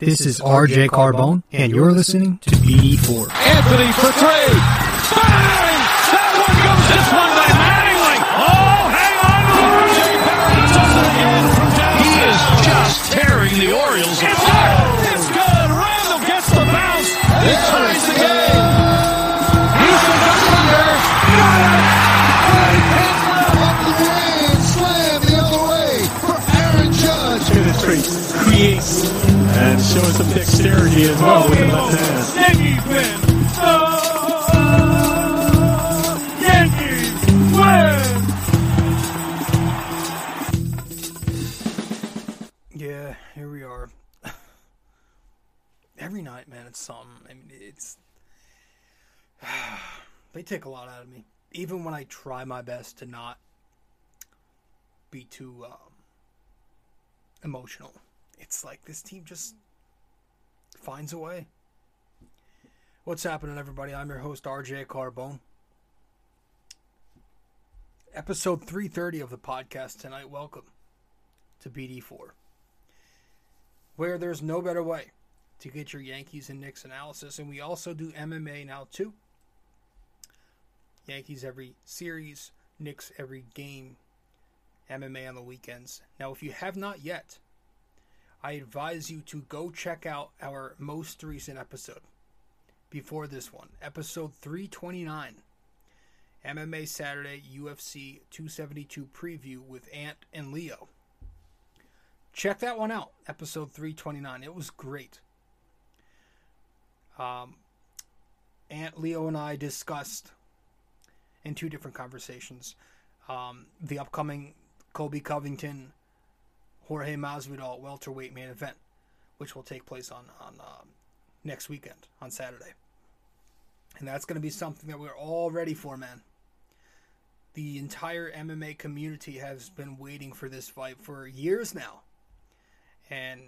This is RJ Carbone, and you're listening to BD4. Anthony for three. And show some dexterity as well with the left hand. Yeah, here we are. Every night, man, it's something. I mean, it's. they take a lot out of me. Even when I try my best to not be too um, emotional, it's like this team just finds a way. What's happening, everybody? I'm your host, RJ Carbone. Episode 330 of the podcast tonight. Welcome to BD4 where there's no better way to get your Yankees and Knicks analysis. And we also do MMA now, too. Yankees every series, Knicks every game, MMA on the weekends. Now, if you have not yet, I advise you to go check out our most recent episode before this one, episode 329. MMA Saturday UFC 272 preview with Ant and Leo check that one out episode 329 it was great um, Ant leo and i discussed in two different conversations um, the upcoming Colby Covington jorge masvidal welterweight main event which will take place on, on um, next weekend on saturday and that's going to be something that we're all ready for man the entire mma community has been waiting for this fight for years now and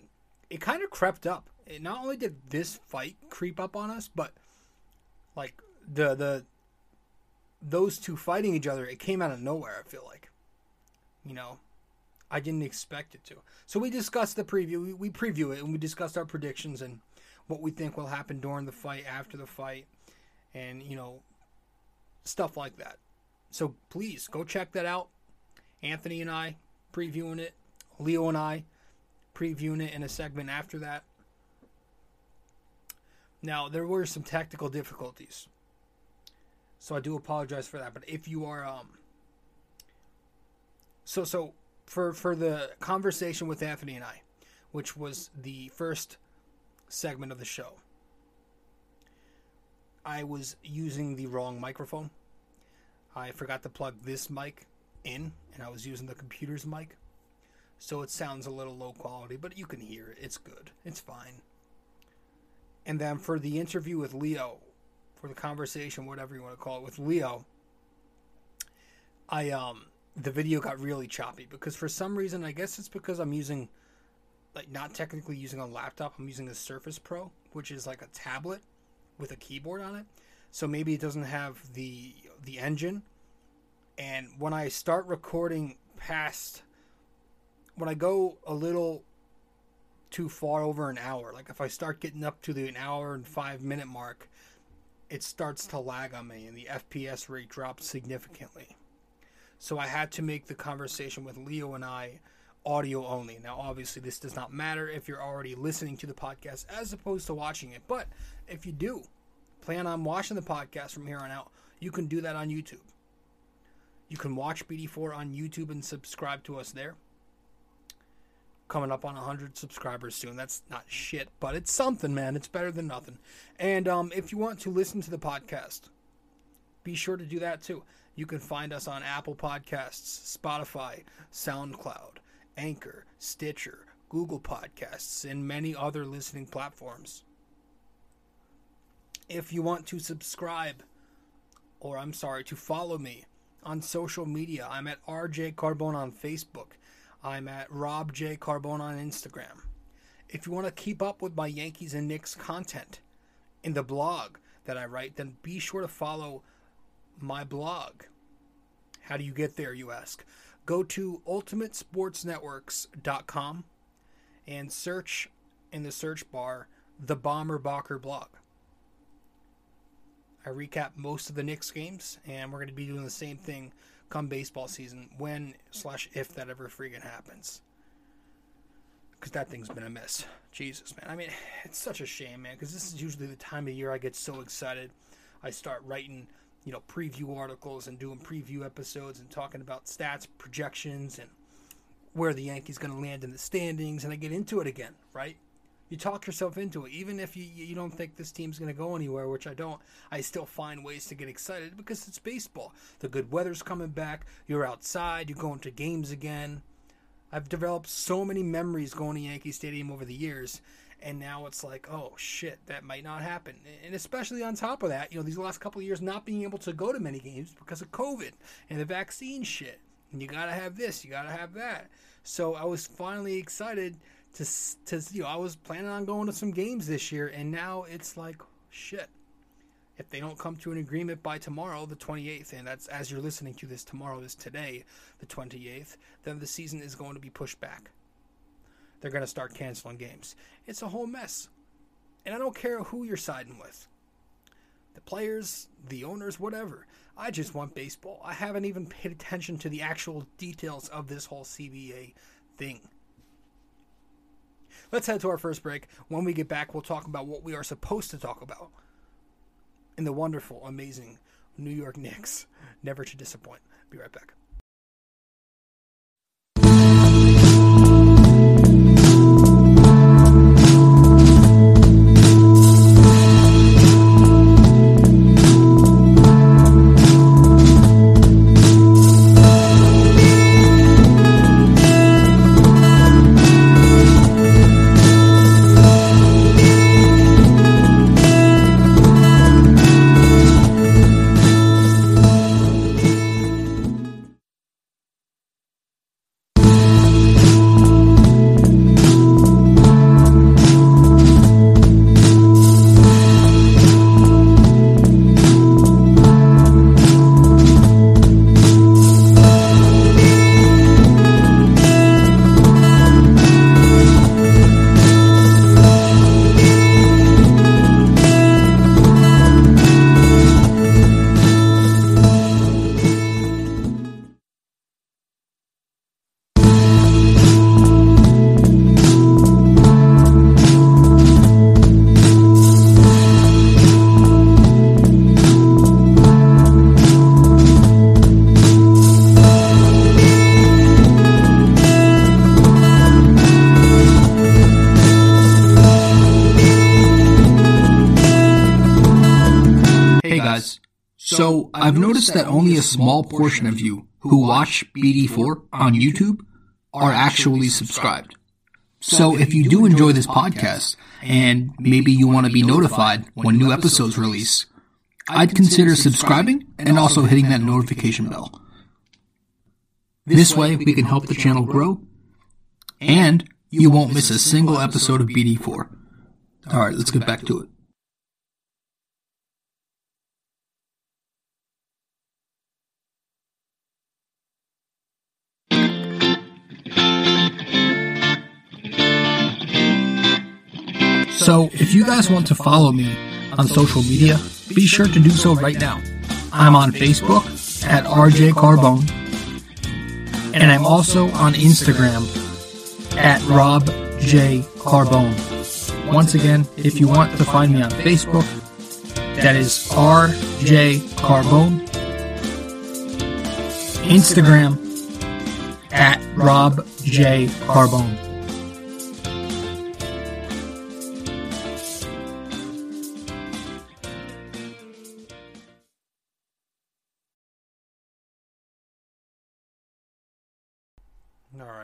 it kind of crept up. It not only did this fight creep up on us, but like the the those two fighting each other, it came out of nowhere. I feel like, you know, I didn't expect it to. So we discussed the preview. We, we preview it and we discussed our predictions and what we think will happen during the fight, after the fight, and you know, stuff like that. So please go check that out. Anthony and I previewing it. Leo and I previewing it in a segment after that. Now, there were some technical difficulties. So I do apologize for that, but if you are um so so for for the conversation with Anthony and I, which was the first segment of the show. I was using the wrong microphone. I forgot to plug this mic in and I was using the computer's mic so it sounds a little low quality, but you can hear it. It's good. It's fine. And then for the interview with Leo, for the conversation, whatever you want to call it, with Leo, I um the video got really choppy because for some reason, I guess it's because I'm using like not technically using a laptop, I'm using a Surface Pro, which is like a tablet with a keyboard on it. So maybe it doesn't have the the engine. And when I start recording past when I go a little too far over an hour, like if I start getting up to the an hour and five minute mark, it starts to lag on me and the FPS rate drops significantly. So I had to make the conversation with Leo and I audio only. Now, obviously, this does not matter if you're already listening to the podcast as opposed to watching it, but if you do plan on watching the podcast from here on out, you can do that on YouTube. You can watch BD4 on YouTube and subscribe to us there coming up on 100 subscribers soon. That's not shit, but it's something, man. It's better than nothing. And um, if you want to listen to the podcast, be sure to do that too. You can find us on Apple Podcasts, Spotify, SoundCloud, Anchor, Stitcher, Google Podcasts, and many other listening platforms. If you want to subscribe, or I'm sorry, to follow me on social media, I'm at RJ Carbone on Facebook. I'm at Rob J. Carbone on Instagram. If you want to keep up with my Yankees and Knicks content in the blog that I write, then be sure to follow my blog. How do you get there, you ask? Go to ultimatesportsnetworks.com and search in the search bar the Bomber Bocker blog. I recap most of the Knicks games, and we're going to be doing the same thing come baseball season when slash if that ever freaking happens. Because that thing's been a mess. Jesus, man. I mean, it's such a shame, man. Because this is usually the time of year I get so excited. I start writing, you know, preview articles and doing preview episodes and talking about stats, projections, and where the Yankees going to land in the standings. And I get into it again, right? you talk yourself into it. Even if you you don't think this team's going to go anywhere, which I don't, I still find ways to get excited because it's baseball. The good weather's coming back. You're outside. You're going to games again. I've developed so many memories going to Yankee Stadium over the years, and now it's like, oh shit, that might not happen. And especially on top of that, you know, these last couple of years not being able to go to many games because of COVID and the vaccine shit. And you gotta have this, you gotta have that. So I was finally excited to to you know I was planning on going to some games this year, and now it's like shit. If they don't come to an agreement by tomorrow, the 28th, and that's as you're listening to this, tomorrow is today, the 28th, then the season is going to be pushed back. They're going to start canceling games. It's a whole mess. And I don't care who you're siding with the players, the owners, whatever. I just want baseball. I haven't even paid attention to the actual details of this whole CBA thing. Let's head to our first break. When we get back, we'll talk about what we are supposed to talk about in the wonderful, amazing New York Knicks. Never to disappoint. Be right back. I've that only a small portion of you who watch BD4 on YouTube are actually subscribed. So if you do enjoy this podcast and maybe you want to be notified when new episodes release, I'd consider subscribing and also hitting that notification bell. This way we can help the channel grow and you won't miss a single episode of BD4. Alright, let's get back to it. So if you guys want to follow me on social media, be sure to do so right now. I'm on Facebook at RJ Carbone, and I'm also on Instagram at Rob J Carbone. Once again, if you want to find me on Facebook, that is RJ Carbone. Instagram at Rob J Carbone.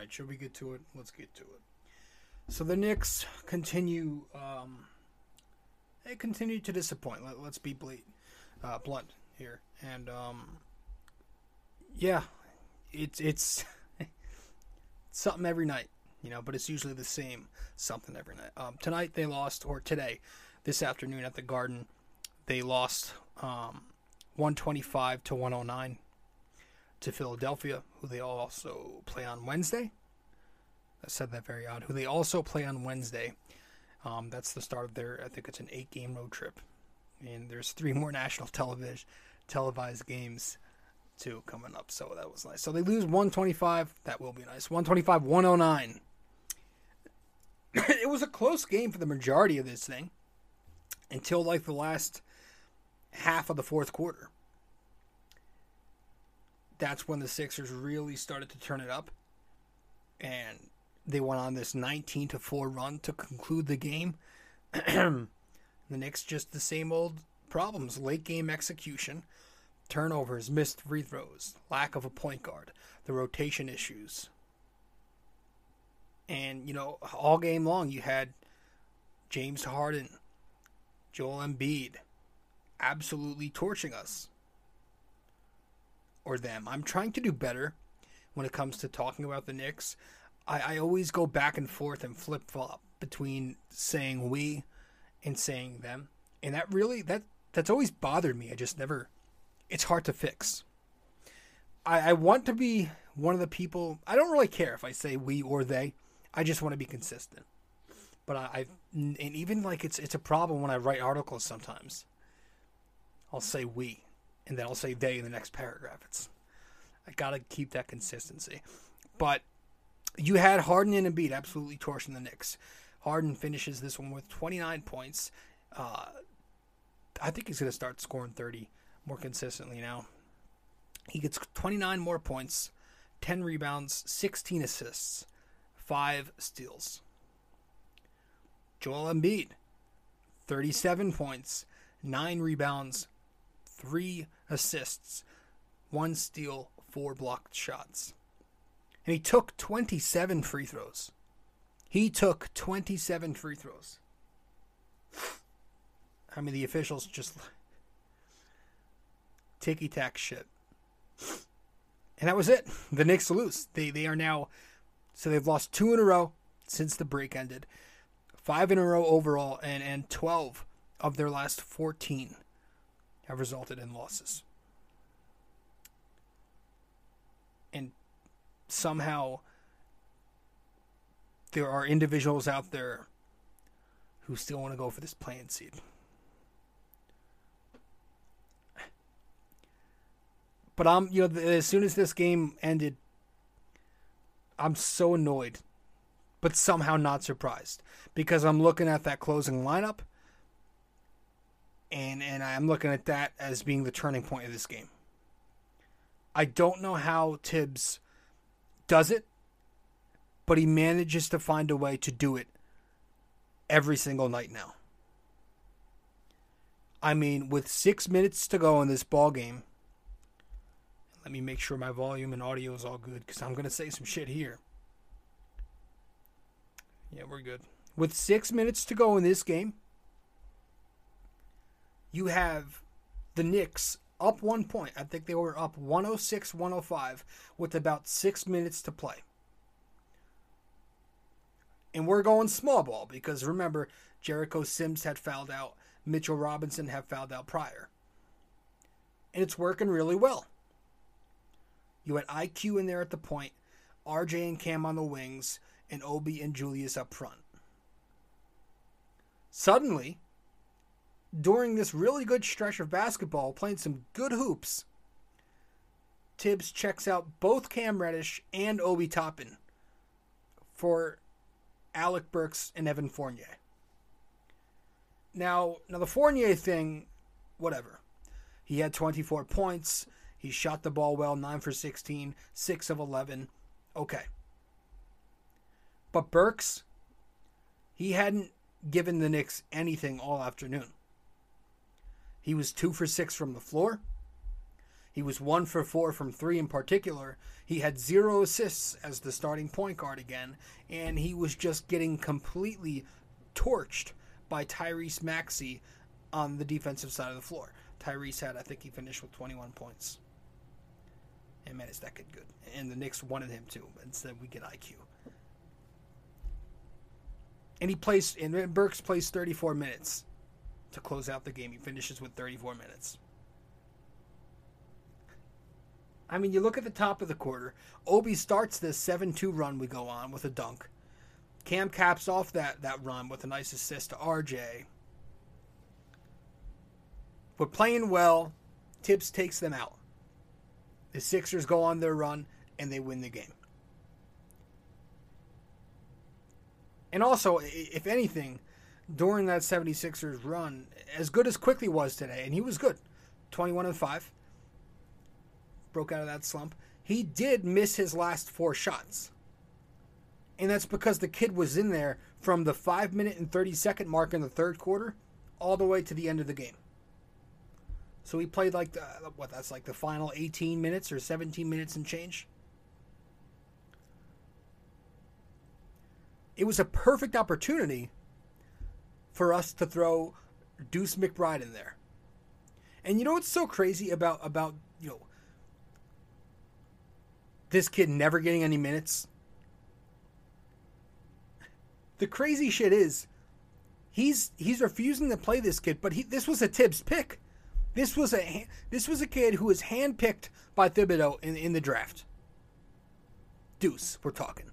Right, should we get to it? Let's get to it. So the Knicks continue. Um, they continue to disappoint. Let, us be ble- uh, blunt here, and um, yeah, it's it's something every night, you know. But it's usually the same something every night. Um, tonight they lost, or today, this afternoon at the Garden, they lost um, 125 to 109 to Philadelphia, who they also play on Wednesday. I said that very odd. Who they also play on Wednesday. Um, that's the start of their. I think it's an eight-game road trip, and there's three more national television televised games too coming up. So that was nice. So they lose 125. That will be nice. 125, 109. it was a close game for the majority of this thing until like the last half of the fourth quarter. That's when the Sixers really started to turn it up. And they went on this 19 to 4 run to conclude the game. the Knicks just the same old problems, late game execution, turnovers, missed free throws, lack of a point guard, the rotation issues. And you know, all game long you had James Harden, Joel Embiid absolutely torching us or them. I'm trying to do better when it comes to talking about the Knicks. I, I always go back and forth and flip flop between saying we and saying them. And that really that that's always bothered me. I just never it's hard to fix. I, I want to be one of the people I don't really care if I say we or they. I just want to be consistent. But I, I and even like it's it's a problem when I write articles sometimes. I'll say we, and then I'll say they in the next paragraph. It's I gotta keep that consistency. But you had Harden and Embiid absolutely torching the Knicks. Harden finishes this one with 29 points. Uh, I think he's to start scoring 30 more consistently now. He gets 29 more points, 10 rebounds, 16 assists, 5 steals. Joel Embiid, 37 points, 9 rebounds, 3 assists, 1 steal, 4 blocked shots. And he took 27 free throws. He took 27 free throws. I mean, the officials just ticky tack shit. And that was it. The Knicks lose. They they are now so they've lost two in a row since the break ended. Five in a row overall, and, and twelve of their last fourteen have resulted in losses. And somehow there are individuals out there who still want to go for this play-in seed. But I'm, you know, as soon as this game ended, I'm so annoyed, but somehow not surprised because I'm looking at that closing lineup, and and I'm looking at that as being the turning point of this game. I don't know how Tibbs does it, but he manages to find a way to do it every single night now. I mean, with six minutes to go in this ball game, let me make sure my volume and audio is all good because I'm to say some shit here. Yeah, we're good. With six minutes to go in this game, you have the Knicks up one point. I think they were up 106 105 with about six minutes to play. And we're going small ball because remember, Jericho Sims had fouled out, Mitchell Robinson had fouled out prior. And it's working really well. You had IQ in there at the point, RJ and Cam on the wings, and Obi and Julius up front. Suddenly, during this really good stretch of basketball, playing some good hoops, Tibbs checks out both Cam Reddish and Obi Toppin for Alec Burks and Evan Fournier. Now, now the Fournier thing, whatever. He had 24 points. He shot the ball well, 9 for 16, 6 of 11. Okay. But Burks, he hadn't given the Knicks anything all afternoon. He was 2 for 6 from the floor. He was 1 for 4 from 3 in particular. He had zero assists as the starting point guard again, and he was just getting completely torched by Tyrese Maxey on the defensive side of the floor. Tyrese had, I think he finished with 21 points. And man, is that kid good? And the Knicks wanted him too. Instead, we get IQ. And he plays, and Burks plays 34 minutes to close out the game. He finishes with 34 minutes. I mean, you look at the top of the quarter. Obi starts this 7 2 run we go on with a dunk. Cam caps off that, that run with a nice assist to RJ. We're playing well. Tibbs takes them out. The Sixers go on their run and they win the game. And also, if anything, during that 76ers run, as good as Quickley was today, and he was good 21 and 5, broke out of that slump, he did miss his last four shots. And that's because the kid was in there from the 5 minute and 30 second mark in the third quarter all the way to the end of the game. So he played like the, what that's like the final 18 minutes or 17 minutes and change. It was a perfect opportunity for us to throw Deuce McBride in there. And you know what's so crazy about about, you know, this kid never getting any minutes? The crazy shit is he's he's refusing to play this kid, but he this was a Tibbs pick. This was a this was a kid who was handpicked by Thibodeau in, in the draft. Deuce, we're talking.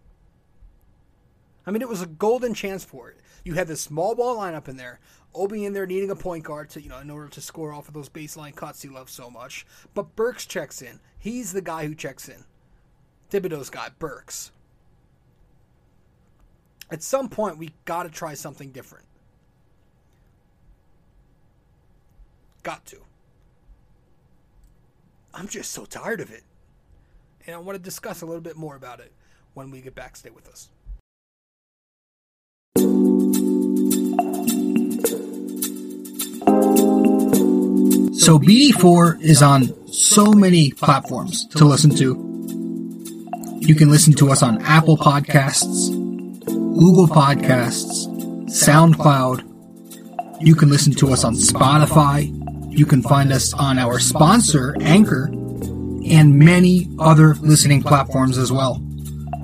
I mean, it was a golden chance for it. You had this small ball lineup in there. Obi in there needing a point guard to, you know, in order to score off of those baseline cuts he loves so much. But Burks checks in. He's the guy who checks in. Thibodeau's guy, Burks. At some point, we got to try something different. Got to. I'm just so tired of it. And I want to discuss a little bit more about it when we get back. Stay with us. So BD4 is on so many platforms to listen to. You can listen to us on Apple Podcasts, Google Podcasts, SoundCloud. You can listen to us on Spotify. You can find us on our sponsor, Anchor, and many other listening platforms as well,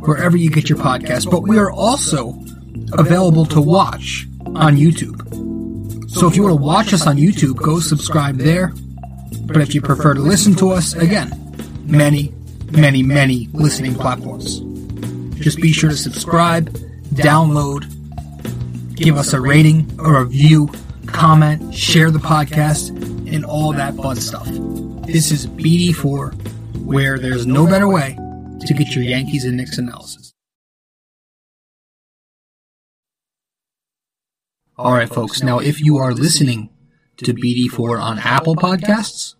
wherever you get your podcast. But we are also available to watch on YouTube. So if you want to watch us on YouTube, go subscribe there. But if you prefer to listen to us, again, many, many, many listening platforms. Just be sure to subscribe, download, give us a rating, or a review, comment, share the podcast, and all that fun stuff. This is BD4, where there's no better way to get your Yankees and Knicks analysis. All right, folks. Now, if you are listening to BD4 on Apple Podcasts,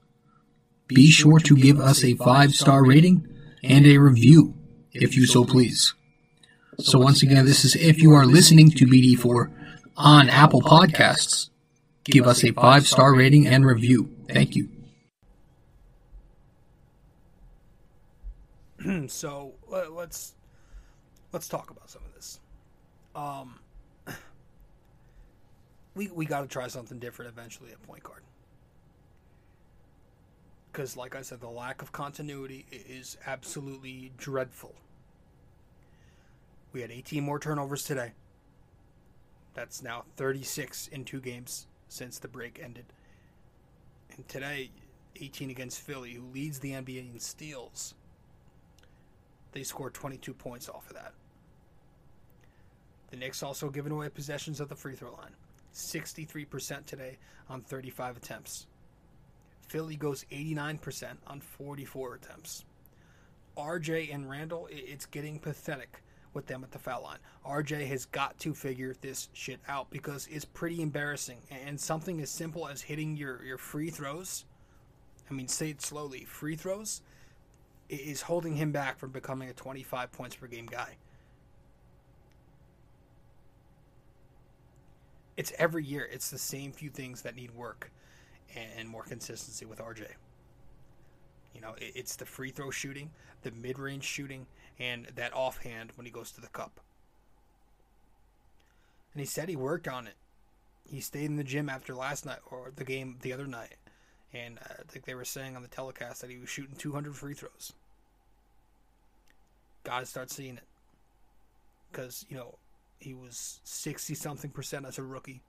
be sure to give us a five star rating and a review, if you so please. So, once again, this is if you are listening to BD4 on Apple Podcasts, give us a five star rating and review. Thank you. so let, let's let's talk about some of this. Um, we we got to try something different eventually at point guard. Because, like I said, the lack of continuity is absolutely dreadful. We had 18 more turnovers today. That's now 36 in two games since the break ended. And today, 18 against Philly, who leads the NBA in steals. They scored 22 points off of that. The Knicks also given away possessions at the free throw line. 63% today on 35 attempts. Philly goes 89% on 44 attempts. RJ and Randle, it's getting pathetic with them at the foul line. RJ has got to figure this shit out because it's pretty embarrassing. And something as simple as hitting your, your free throws, I mean, say it slowly, free throws, is holding him back from becoming a 25 points per game guy. It's every year. It's the same few things that need work and more consistency with RJ. You know, it's the free throw shooting, the mid range shooting, and that offhand when he goes to the cup. And he said he worked on it. He stayed in the gym after last night or the game the other night. And uh, I think they were saying on the telecast that he was shooting 200 free throws. Got to start seeing it. Because, you know, he was 60 something percent as a rookie.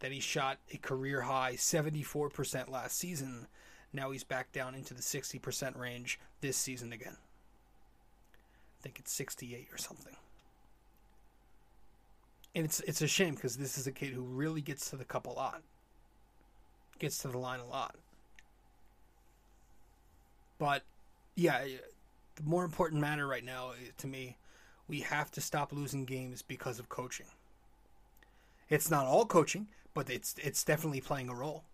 Then he shot a career high 74% last season. Now he's back down into the 60% range this season again. I think it's 68 or something. And it's it's a shame because this is a kid who really gets to the cup a lot. Gets to the line a lot. But yeah, the more important matter right now eh, to me, we have to stop losing games because of coaching. It's not all coaching, but it's it's definitely playing a role.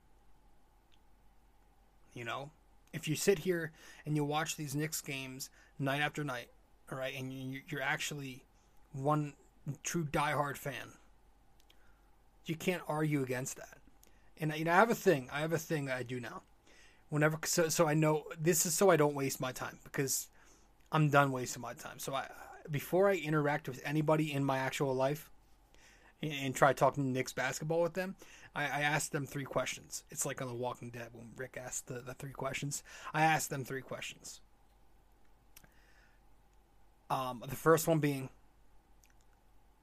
You know, if you sit here and you watch these Knicks games night after night, all right, and you- you're actually one true diehard fan, you can't argue against that. And you know, I have a thing. I have a thing that I do now. Whenever, so so I know this is so I don't waste my time because I'm done wasting my time. So I before I interact with anybody in my actual life and, and try talking Knicks basketball with them, I, I ask them three questions. It's like on The Walking Dead when Rick asked the, the three questions. I ask them three questions. Um, the first one being,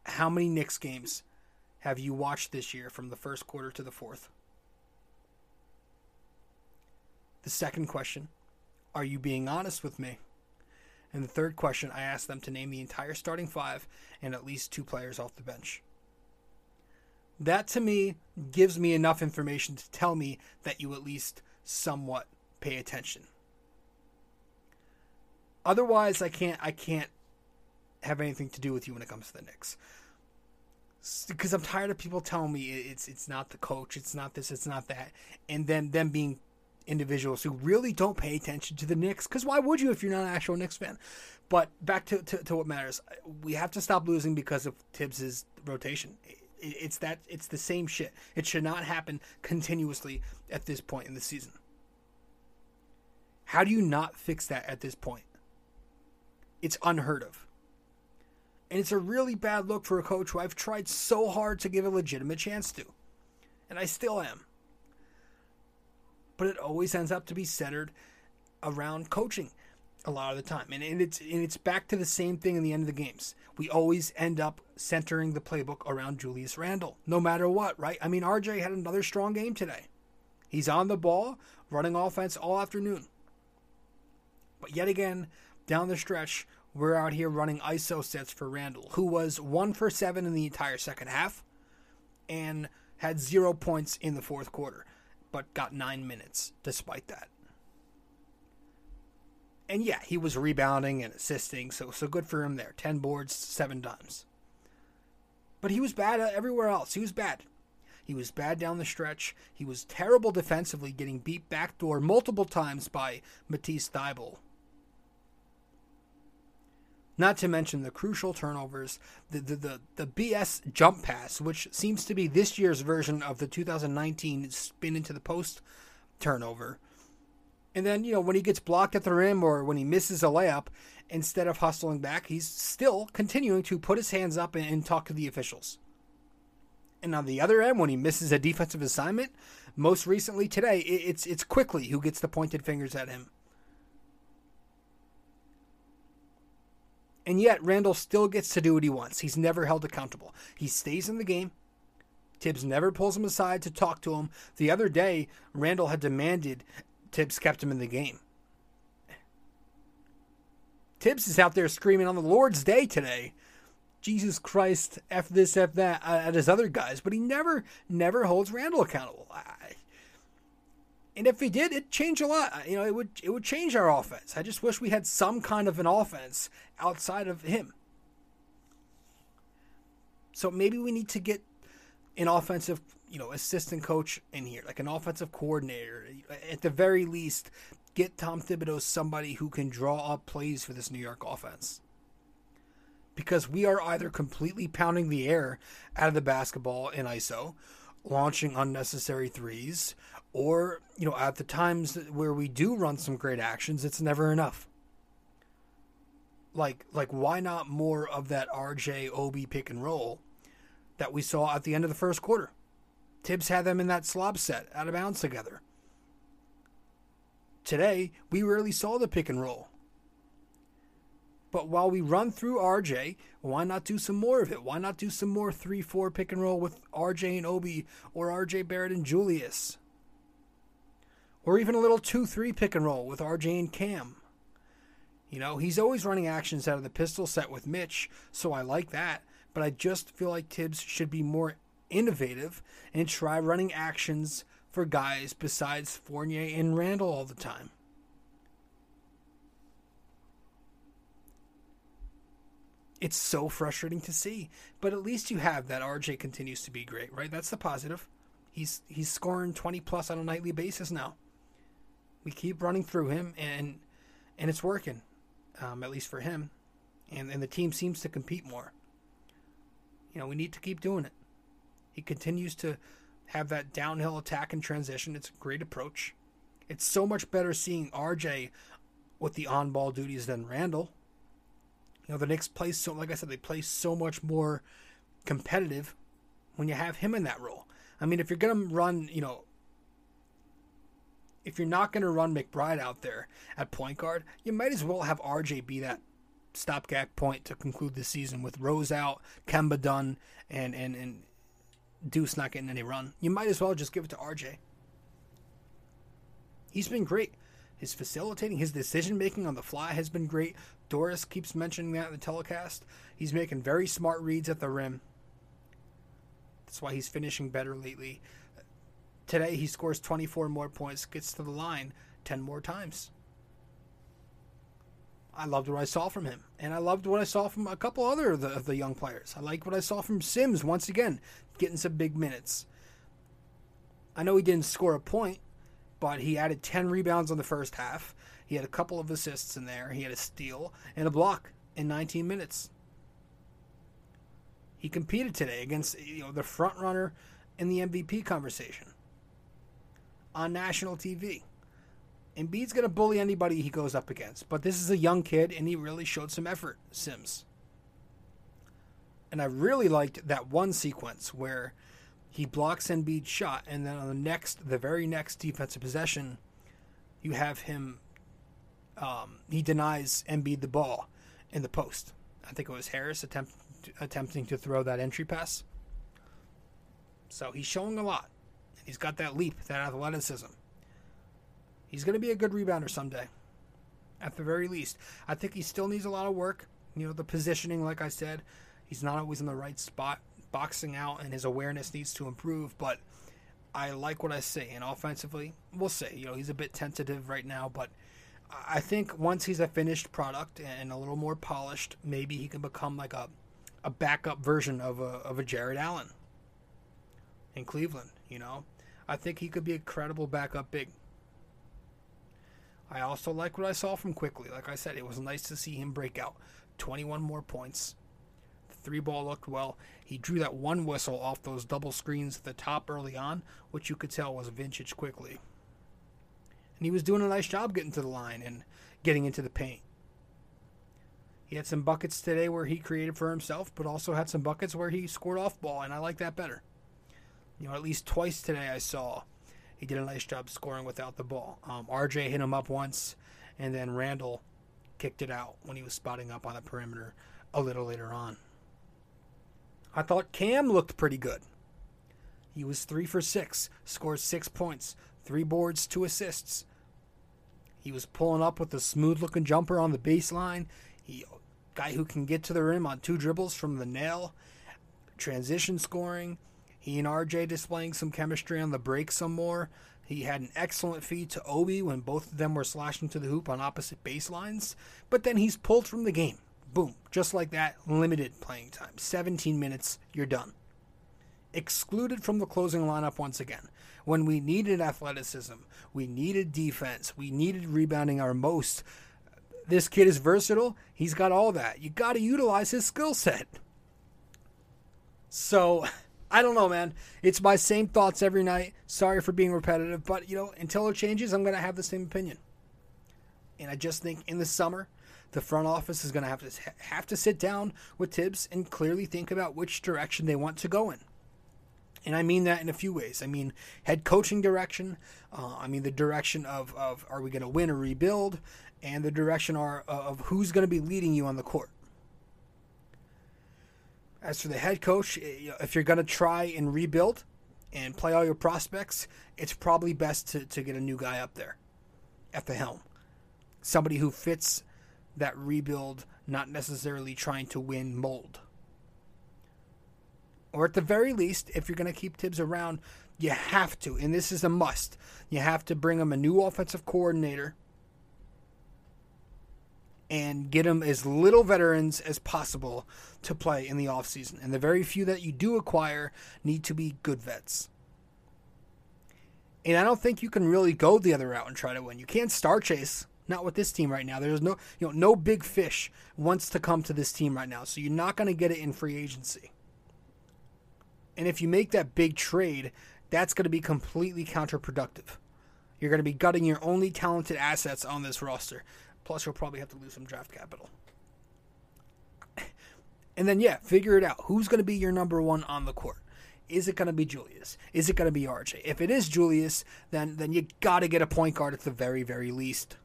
how many Knicks games have you watched this year from the first quarter to the fourth? The second question, are you being honest with me? And the third question, I asked them to name the entire starting five and at least two players off the bench. That to me gives me enough information to tell me that you at least somewhat pay attention. Otherwise, I can't I can't have anything to do with you when it comes to the Knicks. Because I'm tired of people telling me it's it's not the coach, it's not this, it's not that, and then them being individuals who really don't pay attention to the Knicks. Because why would you if you're not an actual Knicks fan? But back to, to, to what matters. We have to stop losing because of Tibbs's rotation. It- It's that it's the same shit. It should not happen continuously at this point in the season. How do you not fix that at this point? It's unheard of. And it's a really bad look for a coach who I've tried so hard to give a legitimate chance to. And I still am but it always ends up to be centered around coaching a lot of the time. And, and it's and it's back to the same thing in the end of the games. We always end up centering the playbook around Julius Randle, no matter what, right? I mean, RJ had another strong game today. He's on the ball, running offense all afternoon. But yet again, down the stretch, we're out here running ISO sets for Randle, who was one for seven in the entire second half and had zero points in the fourth quarter, but got nine minutes despite that. And yeah, he was rebounding and assisting, so so good for him there. Ten boards, seven dimes. But he was bad uh, everywhere else. He was bad. He was bad down the stretch. He was terrible defensively, getting beat backdoor multiple times by Matisse Thybulle. Not to mention the crucial turnovers, the, the, the, the BS jump pass, which seems to be this year's version of the 2019 spin into the post turnover. And then, you know, when he gets blocked at the rim or when he misses a layup, instead of hustling back, he's still continuing to put his hands up and, and talk to the officials. And on the other end, when he misses a defensive assignment, most recently today, it, it's it's Quickley who gets the pointed fingers at him. And yet, Randle still gets to do what he wants. He's never held accountable. He stays in the game. Tibbs never pulls him aside to talk to him. The other day, Randle had demanded Tibbs kept him in the game. Tibbs is out there screaming on the Lord's Day today. Jesus Christ, F this, F that, at his other guys, but he never, never holds Randle accountable. I, and if he did, it'd change a lot. You know, it would, it would change our offense. I just wish we had some kind of an offense outside of him. So maybe we need to get an offensive, you know, assistant coach in here, like an offensive coordinator. At the very least, get Tom Thibodeau somebody who can draw up plays for this New York offense. Because we are either completely pounding the air out of the basketball in ISO, launching unnecessary threes, or, you know, at the times where we do run some great actions, it's never enough. Like, like why not more of that RJ Obi pick and roll that we saw at the end of the first quarter? Tibbs had them in that slob set out of bounds together. Today, we rarely saw the pick and roll. But while we run through RJ, why not do some more of it? Why not do some more 3 4 pick and roll with RJ and Obi or RJ Barrett and Julius? Or even a little 2 3 pick and roll with RJ and Cam. You know, he's always running actions out of the pistol set with Mitch, so I like that. but I just feel like Tibbs should be more innovative and try running actions for guys besides Fournier and Randle all the time. It's so frustrating to see, but at least you have that RJ continues to be great, right? That's the positive. He's he's scoring 20 plus on a nightly basis now. We keep running through him and and it's working. Um, at least for him. And and the team seems to compete more. You know, we need to keep doing it. He continues to have that downhill attack and transition. It's a great approach. It's so much better seeing RJ with the on ball duties than Randle. You know, the Knicks play so, like I said, they play so much more competitive when you have him in that role. I mean, if you're to run, you know, if you're not going to run McBride out there at point guard, you might as well have RJ be that stopgap point to conclude the season with Rose out, Kemba done, and, and, and Deuce not getting any run. You might as well just give it to RJ. He's been great. His facilitating, his decision making on the fly has been great. Doris keeps mentioning that in the telecast. He's making very smart reads at the rim. That's why he's finishing better lately. Today he scores 24 more points, gets to the line 10 more times. I loved what I saw from him, and I loved what I saw from a couple other of the, of the young players. I like what I saw from Sims once again, getting some big minutes. I know he didn't score a point, but he added 10 rebounds on the first half. He had a couple of assists in there. He had a steal and a block in 19 minutes. He competed today against you know the front runner in the MVP conversation on national TV. Embiid's going to bully anybody he goes up against, but this is a young kid and he really showed some effort, Sims. And I really liked that one sequence where he blocks Embiid's shot and then on the next the very next defensive possession you have him um, he denies Embiid the ball in the post. I think it was Harris attempt, attempting to throw that entry pass. So he's showing a lot. He's got that leap, that athleticism. He's going to be a good rebounder someday, at the very least. I think he still needs a lot of work. You know, the positioning, like I said, he's not always in the right spot, boxing out, and his awareness needs to improve. But I like what I see. And offensively, we'll see. You know, he's a bit tentative right now, but I think once he's a finished product and a little more polished, maybe he can become like a, a backup version of a, of a Jarrett Allen in Cleveland. You know, I think he could be a credible backup big. I also like what I saw from Quickley. Like I said, it was nice to see him break out. 21 more points. The three ball looked well. He drew that one whistle off those double screens at the top early on, which you could tell was vintage Quickley. And he was doing a nice job getting to the line and getting into the paint. He had some buckets today where he created for himself, but also had some buckets where he scored off ball, and I like that better. You know, at least twice today I saw he did a nice job scoring without the ball. Um, RJ hit him up once, and then Randle kicked it out when he was spotting up on the perimeter a little later on. I thought Cam looked pretty good. He was three for six, scored six points, three boards, two assists. He was pulling up with a smooth looking jumper on the baseline. He guy who can get to the rim on two dribbles from the nail. Transition scoring. He and RJ displaying some chemistry on the break some more. He had an excellent feed to Obi when both of them were slashing to the hoop on opposite baselines. But then he's pulled from the game. Boom. Just like that, limited playing time. 17 minutes, you're done. Excluded from the closing lineup once again. When we needed athleticism, we needed defense, we needed rebounding our most. This kid is versatile. He's got all that. You got to utilize his skill set. So I don't know, man. It's my same thoughts every night. Sorry for being repetitive, but you know, until it changes, I'm going to have the same opinion. And I just think in the summer, the front office is going to have to have to sit down with Tibbs and clearly think about which direction they want to go in. And I mean that in a few ways. I mean head coaching direction. Uh, I mean the direction of, of are we going to win or rebuild, and the direction are of who's going to be leading you on the court. As for the head coach, eh, if you're going to try and rebuild and play all your prospects, it's probably best to, to get a new guy up there at the helm. Somebody who fits that rebuild, not necessarily trying to win mold. Or at the very least, if you're going to keep Tibbs around, you have to, and this is a must, you have to bring him a new offensive coordinator and get them as little veterans as possible to play in the offseason. And the very few that you do acquire need to be good vets. And I don't think you can really go the other route and try to win. You can't star chase. Not with this team right now. There's no, you know, no big fish wants to come to this team right now. So you're not going to get it in free agency. And if you make that big trade, that's going to be completely counterproductive. You're going to be gutting your only talented assets on this roster. Plus, you'll probably have to lose some draft capital. And then, yeah, figure it out. Who's going to be your number one on the court? Is it going to be Julius? Is it going to be RJ? If it is Julius, then then you got to get a point guard at the very very least.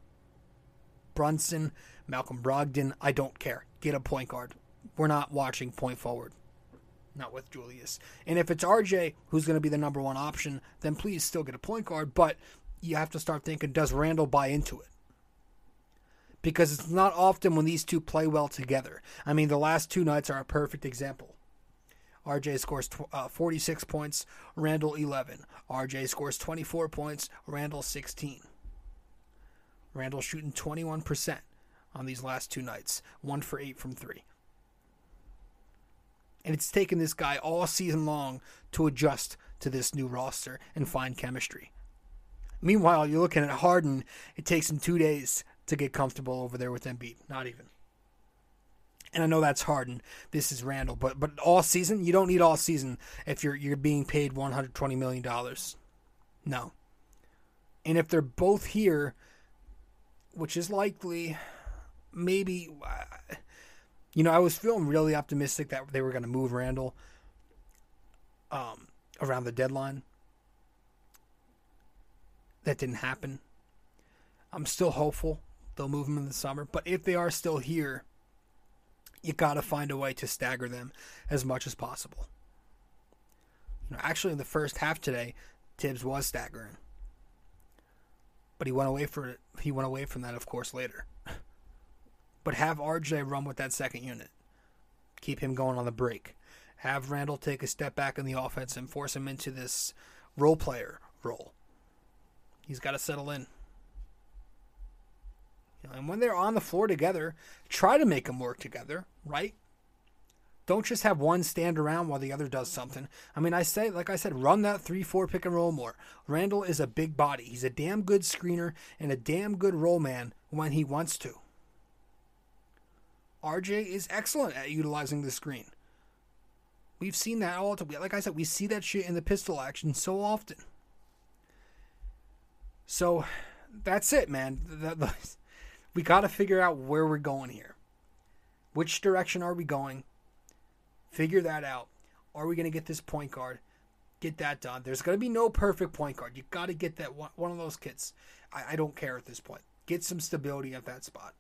Brunson, Malcolm Brogdon, I don't care. Get a point guard. We're not watching point forward. Not with Julius. And if it's RJ who's going to be the number one option, then please still get a point guard. But you have to start thinking does Randle buy into it? Because it's not often when these two play well together. I mean, the last two nights are a perfect example. RJ scores tw- uh, 46 points, Randle 11. RJ scores 24 points, Randle 16. Randle shooting 21% on these last two nights, one for eight from three. And it's taken this guy all season long to adjust to this new roster and find chemistry. Meanwhile, you're looking at Harden. It takes him two days to get comfortable over there with Embiid. Not even. And I know that's Harden. This is Randle, but but all season you don't need all season if you're you're being paid 120 million dollars. No. And if they're both here, which is likely, maybe. You know, I was feeling really optimistic that they were going to move Randle um, around the deadline. That didn't happen. I'm still hopeful they'll move them in the summer, but if they are still here, you got to find a way to stagger them as much as possible. You know, actually, in the first half today, Thibs was staggering, but he went away for. He went away from that, of course, later. but have RJ run with that second unit, keep him going on the break. Have Randle take a step back in the offense and force him into this role player role. He's got to settle in. You know, and when they're on the floor together, try to make them work together, right? Don't just have one stand around while the other does something. I mean, I say, like I said, run that 3 4 pick and roll more. Randle is a big body. He's a damn good screener and a damn good roll man when he wants to. RJ is excellent at utilizing the screen. We've seen that all the time. Like I said, we see that shit in the pistol action so often. So that's it, man. The, we got to figure out where we're going here. Which direction are we going? Figure that out. Are we going to get this point guard? Get that done. There's going to be no perfect point guard. You got to get that one, one of those kids. I, I don't care at this point. Get some stability at that spot.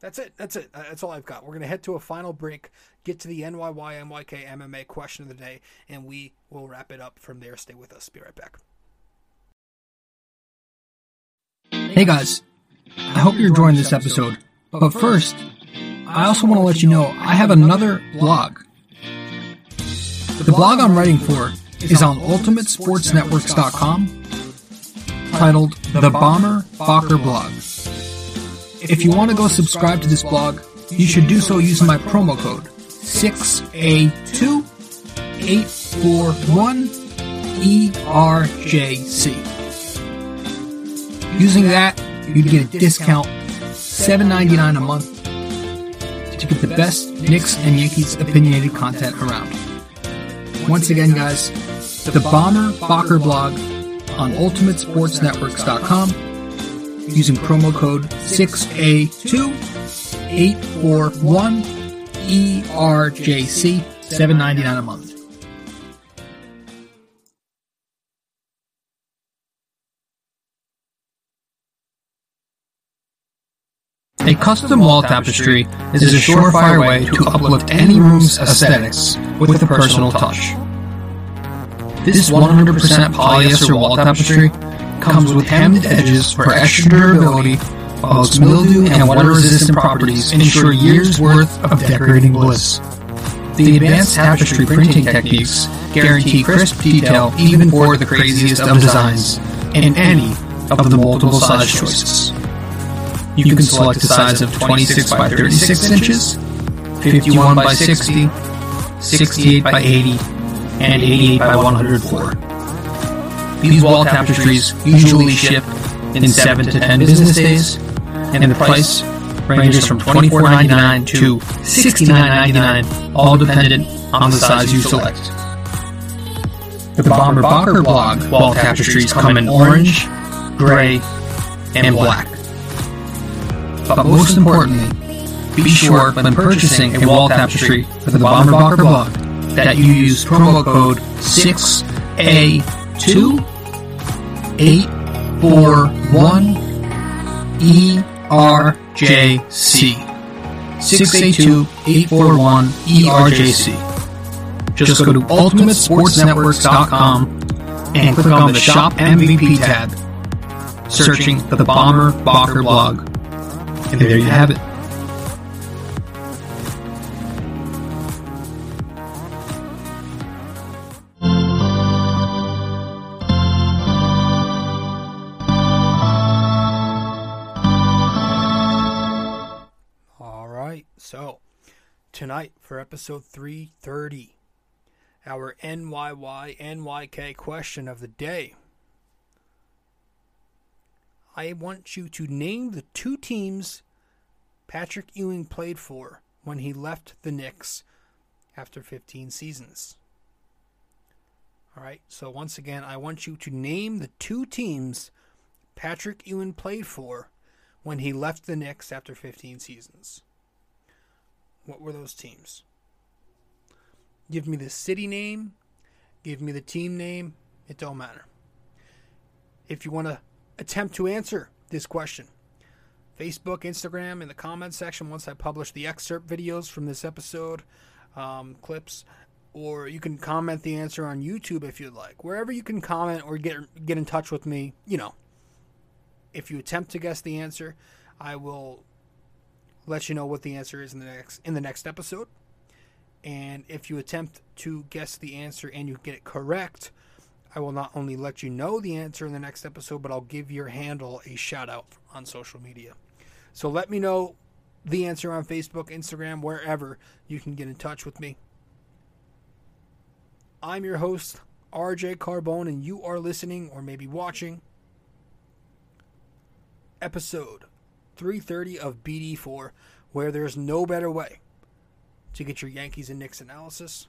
That's it. That's it. That's all I've got. We're going to head to a final break, get to the NYY NYK MMA question of the day, and we will wrap it up from there. Stay with us. Be right back. Hey guys, I hope you're enjoying this episode. But first, I also want to let you know I have another blog. The blog I'm writing for is on UltimateSportsNetworks.com titled The Bomber Bocker Blog. If you want to go subscribe to this blog, you should do so using my promo code 6A2841ERJC. Using that, you'd get a discount $7.99 a month to get the best Knicks and Yankees opinionated content around. Once again, guys, the Bomber Bocker blog on UltimateSportsNetworks.com using promo code 6A2841ERJC, $7.99 a month. A custom wall tapestry is a surefire way to uplift any room's aesthetics with a personal touch. This 100% polyester wall tapestry comes with hemmed edges for extra durability while its mildew and water-resistant properties ensure years' worth of decorating bliss. The advanced tapestry printing techniques guarantee crisp detail even for the craziest of designs in any of the multiple size choices. You can select a size of 26 by 36 inches, 51 by 60, 68 by 80, and 88 by 104. These wall tapestries usually ship in 7 to 10 business days, and the price ranges from $24.99 to $69.99, all dependent on the size you select. The Bomber Bocker blog wall tapestries come in orange, gray, and black. But most importantly, be sure when purchasing a wall tapestry for the Bomber Bocker blog that you use promo code 6A2 841 ERJC. 6A2 841 ERJC. Just go to UltimateSportsNetworks.com and click on the Shop MVP tab, searching for the Bomber Bocker blog. And there you have it. All right, so tonight for episode 330, our NYY NYK question of the day. I want you to name the two teams Patrick Ewing played for when he left the Knicks after 15 seasons. All right, so once again, I want you to name the two teams Patrick Ewing played for when he left the Knicks after 15 seasons. What were those teams? Give me the city name, give me the team name, it don't matter. If you want to attempt to answer this question, Facebook, Instagram, in the comment section once I publish the excerpt videos from this episode, um, clips, or you can comment the answer on YouTube if you'd like. Wherever you can comment or get get in touch with me, you know, if you attempt to guess the answer, I will let you know what the answer is in the next in the next episode. And if you attempt to guess the answer and you get it correct, I will not only let you know the answer in the next episode, but I'll give your handle a shout out on social media. So let me know the answer on Facebook, Instagram, wherever you can get in touch with me. I'm your host, RJ Carbone, and you are listening or maybe watching episode 330 of BD4, where there's no better way to get your Yankees and Knicks analysis.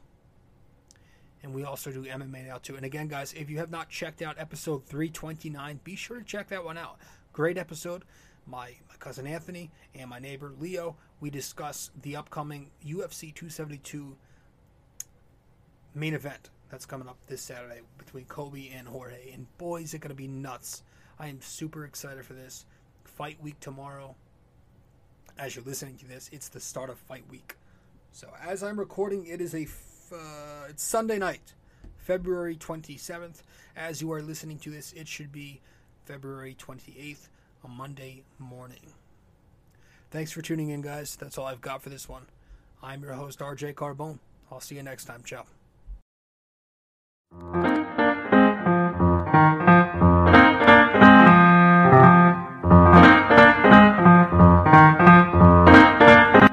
And we also do MMA now too. And again, guys, if you have not checked out episode 329, be sure to check that one out. Great episode. My, my cousin Anthony and my neighbor Leo, we discuss the upcoming UFC 272 main event that's coming up this Saturday between Colby and Jorge. And boy, is it going to be nuts. I am super excited for this. Fight week tomorrow. As you're listening to this, it's the start of fight week. So as I'm recording, it is a uh, it's Sunday night, February 27th. As you are listening to this, it should be February 28th, a Monday morning. Thanks for tuning in, guys. That's all I've got for this one. I'm your host, RJ Carbone. I'll see you next time. Ciao.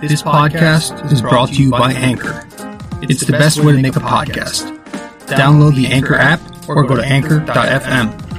This podcast is brought to you by Anchor. It's the best way to make a podcast. Download the Anchor app or go to anchor.fm.